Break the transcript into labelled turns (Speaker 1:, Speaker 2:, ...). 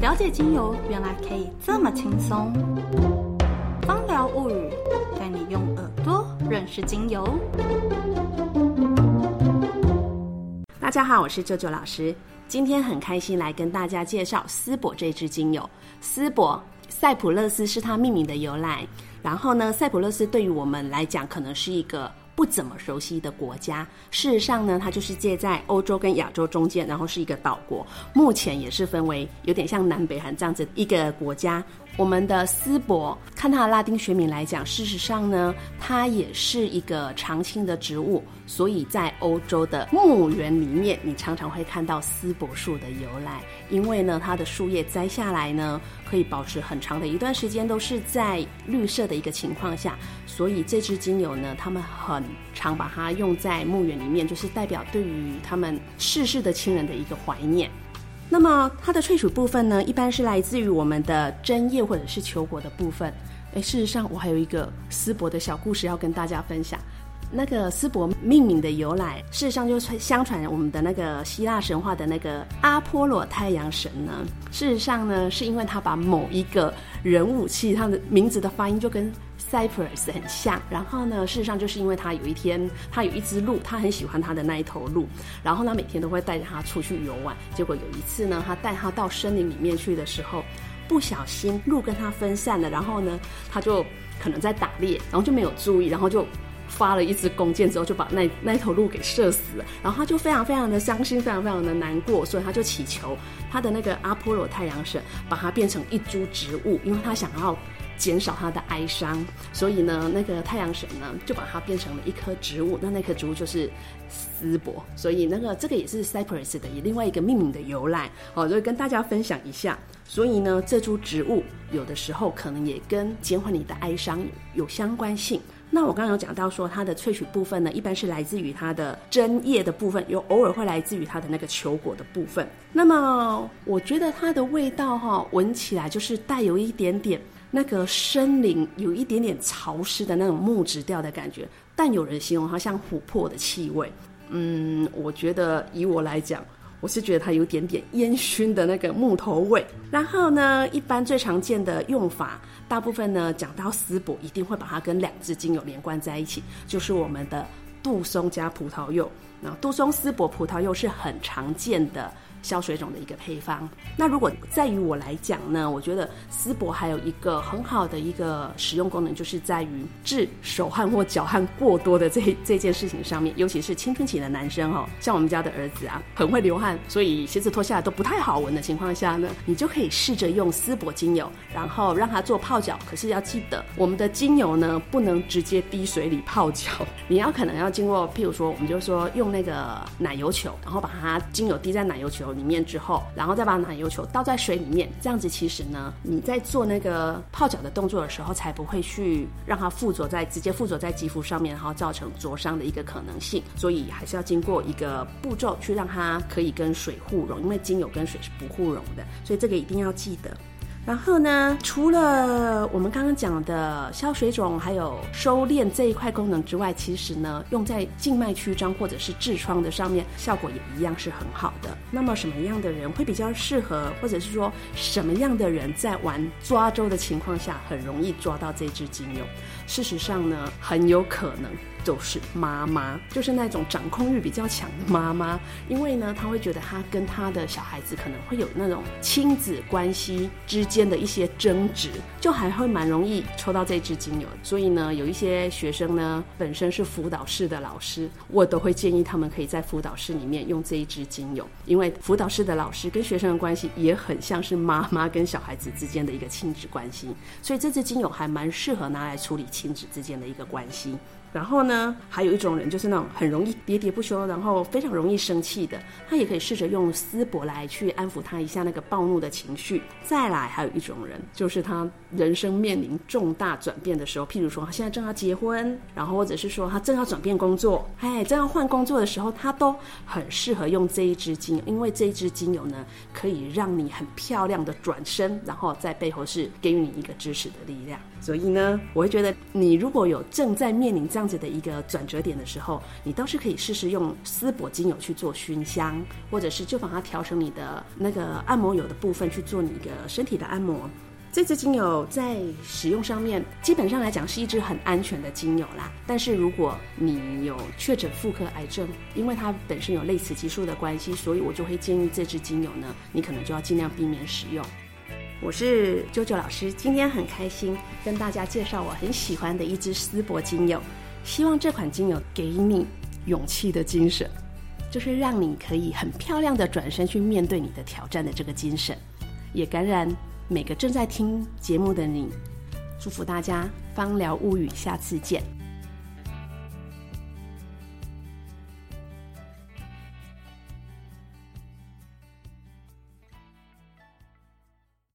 Speaker 1: 了解精油原来可以这么轻松。芳疗物语带你用耳朵认识精油。
Speaker 2: 大家好，我是舅舅老师，今天很开心来跟大家介绍丝柏这支精油。丝柏，塞浦路斯是它命名的由来。然后呢，塞浦路斯对于我们来讲，可能是一个不怎么熟悉的国家。事实上呢，它就是介在欧洲跟亚洲中间，然后是一个岛国。目前也是分为有点像南北韩这样子一个国家。我们的丝柏，看它的拉丁学名来讲，事实上呢，它也是一个常青的植物，所以在欧洲的墓园里面，你常常会看到丝柏树的由来。因为呢，它的树叶摘下来呢，可以保持很长的一段时间都是在绿色的一个情况下，所以这支精油呢，他们很常把它用在墓园里面，就是代表对于他们逝世的亲人的一个怀念。那么它的萃取部分呢，一般是来自于我们的针叶或者是球果的部分。诶，事实上我还有一个丝柏的小故事要跟大家分享。那个丝柏命名的由来，事实上就是相传我们的那个希腊神话的那个阿波罗太阳神呢。事实上呢，是因为他把某一个人武器，他的名字的发音就跟 Cypress 很像。然后呢，事实上就是因为他有一天，他有一只鹿，他很喜欢他的那一头鹿，然后呢每天都会带着他出去游玩。结果有一次呢，他带他到森林里面去的时候，不小心鹿跟他分散了，然后呢，他就可能在打猎，然后就没有注意，然后就。发了一支弓箭之后，就把那那头鹿给射死了。然后他就非常非常的伤心，非常非常的难过，所以他就祈求他的那个阿波罗太阳神把它变成一株植物，因为他想要减少他的哀伤。所以呢，那个太阳神呢就把它变成了一棵植物。那那棵植物就是丝柏。所以那个这个也是 cypress 的另外一个命名的由来哦，就跟大家分享一下。所以呢，这株植物有的时候可能也跟减缓你的哀伤有相关性。那我刚刚有讲到说，它的萃取部分呢，一般是来自于它的针叶的部分，有偶尔会来自于它的那个球果的部分。那么我觉得它的味道哈，闻起来就是带有一点点那个森林，有一点点潮湿的那种木质调的感觉。但有人形容它像琥珀的气味。嗯，我觉得以我来讲。我是觉得它有点点烟熏的那个木头味，然后呢，一般最常见的用法，大部分呢讲到丝柏，一定会把它跟两支精油连贯在一起，就是我们的杜松加葡萄柚。那杜松、丝柏、葡萄柚是很常见的。消水肿的一个配方。那如果在于我来讲呢，我觉得丝柏还有一个很好的一个使用功能，就是在于治手汗或脚汗过多的这这件事情上面。尤其是青春期的男生哦，像我们家的儿子啊，很会流汗，所以鞋子脱下来都不太好闻的情况下呢，你就可以试着用丝柏精油，然后让它做泡脚。可是要记得，我们的精油呢不能直接滴水里泡脚，你要可能要经过，譬如说，我们就说用那个奶油球，然后把它精油滴在奶油球。里面之后，然后再把奶油球倒在水里面，这样子其实呢，你在做那个泡脚的动作的时候，才不会去让它附着在直接附着在肌肤上面，然后造成灼伤的一个可能性。所以还是要经过一个步骤去让它可以跟水互溶，因为精油跟水是不互溶的，所以这个一定要记得。然后呢，除了我们刚刚讲的消水肿，还有收敛这一块功能之外，其实呢，用在静脉曲张或者是痔疮的上面，效果也一样是很好的。那么什么样的人会比较适合，或者是说什么样的人在玩抓周的情况下，很容易抓到这支精油？事实上呢，很有可能。就是妈妈，就是那种掌控欲比较强的妈妈，因为呢，她会觉得她跟她的小孩子可能会有那种亲子关系之间的一些争执，就还会蛮容易抽到这支精油。所以呢，有一些学生呢，本身是辅导室的老师，我都会建议他们可以在辅导室里面用这一支精油，因为辅导室的老师跟学生的关系也很像是妈妈跟小孩子之间的一个亲子关系，所以这支精油还蛮适合拿来处理亲子之间的一个关系。然后呢，还有一种人就是那种很容易喋喋不休，然后非常容易生气的，他也可以试着用丝柏来去安抚他一下那个暴怒的情绪。再来，还有一种人，就是他人生面临重大转变的时候，譬如说他现在正要结婚，然后或者是说他正要转变工作，哎，正要换工作的时候，他都很适合用这一支精油，因为这一支精油呢，可以让你很漂亮的转身，然后在背后是给予你一个支持的力量。所以呢，我会觉得你如果有正在面临这样。样子的一个转折点的时候，你倒是可以试试用丝柏精油去做熏香，或者是就把它调成你的那个按摩油的部分去做你一个身体的按摩。这支精油在使用上面，基本上来讲是一支很安全的精油啦。但是如果你有确诊妇科癌症，因为它本身有类雌激素的关系，所以我就会建议这支精油呢，你可能就要尽量避免使用。我是啾啾老师，今天很开心跟大家介绍我很喜欢的一支丝柏精油，希望这款精油给你勇气的精神，就是让你可以很漂亮的转身去面对你的挑战的这个精神，也感染。每个正在听节目的你，祝福大家芳疗物语，下次见。